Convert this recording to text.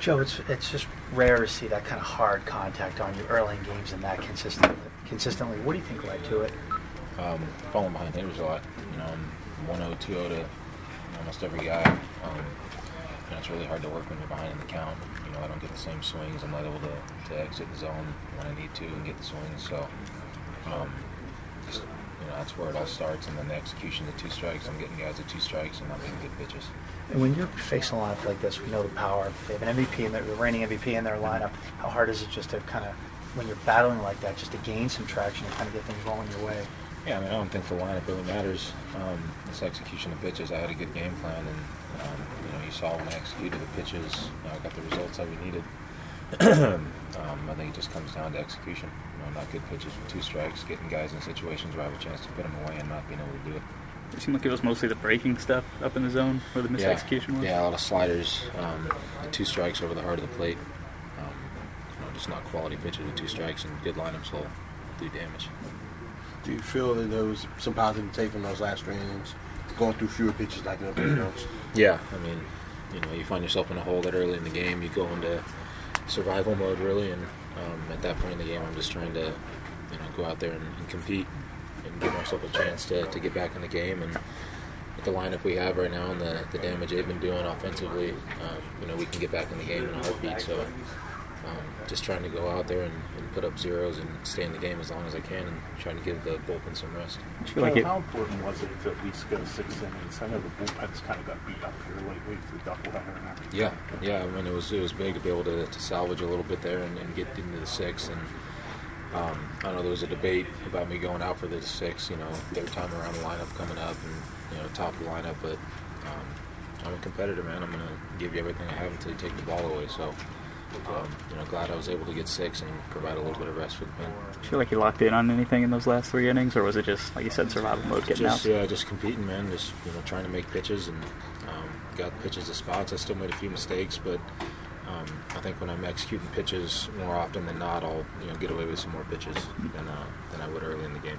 Joe, it's it's just rare to see that kind of hard contact on you early in games and that consistently. Consistently, what do you think led to it? Um, falling behind hitters a lot. You know, I'm 1 0, 2 to almost every guy. Um, you know, it's really hard to work when you're behind in the count. You know, I don't get the same swings. I'm not able to, to exit the zone when I need to and get the swings. So, um, just, you know, that's where it all starts. And then the execution, the two strikes. I'm getting guys at two strikes and not making good pitches. And when you're facing a lineup like this, we know the power. They have an MVP and the reigning MVP in their lineup. How hard is it just to kind of, when you're battling like that, just to gain some traction and kind of get things rolling your way? Yeah, I mean, I don't think the lineup really matters. Um, it's execution of pitches. I had a good game plan, and um, you know, you saw when I executed the pitches, you know, I got the results that we needed. Um, I think it just comes down to execution. You know, not good pitches with two strikes, getting guys in situations where I have a chance to put them away, and not being able to do it. It seemed like it was mostly the breaking stuff up in the zone where the Yeah, misexecution was. yeah, a lot of sliders, um, and two strikes over the heart of the plate. Um, you know, just not quality pitches with two strikes, and good lineups will do damage. Do you feel that there was some positive take from those last three innings, going through fewer pitches like nobody else? Yeah, I mean, you know, you find yourself in a hole that early in the game, you go into survival mode really, and um, at that point in the game, I'm just trying to, you know, go out there and, and compete and give myself a chance to, to get back in the game. And with the lineup we have right now and the, the damage they've been doing offensively, um, you know, we can get back in the game in a heartbeat. So. Um, just trying to go out there and, and put up zeros and stay in the game as long as I can, and trying to give the bullpen some rest. I feel like it, How important was it to at least get a six innings? I know the bullpen's kind of got beat up here lately through doubleheader and everything. Yeah, yeah. I mean, it was it was big to be able to, to salvage a little bit there and, and get into the six. And um, I know there was a debate about me going out for the six. You know, third time around the lineup coming up, and you know, top of the lineup. But um, I'm a competitor, man. I'm gonna give you everything I have until you take the ball away. So. Um, you know, glad I was able to get six and provide a little bit of rest for the pen. do you feel like you locked in on anything in those last three innings, or was it just like you said, survival mode, getting just out? yeah, just competing, man. Just you know, trying to make pitches and um, got pitches to spots. I still made a few mistakes, but um, I think when I'm executing pitches more often than not, I'll you know get away with some more pitches than uh, than I would early in the game.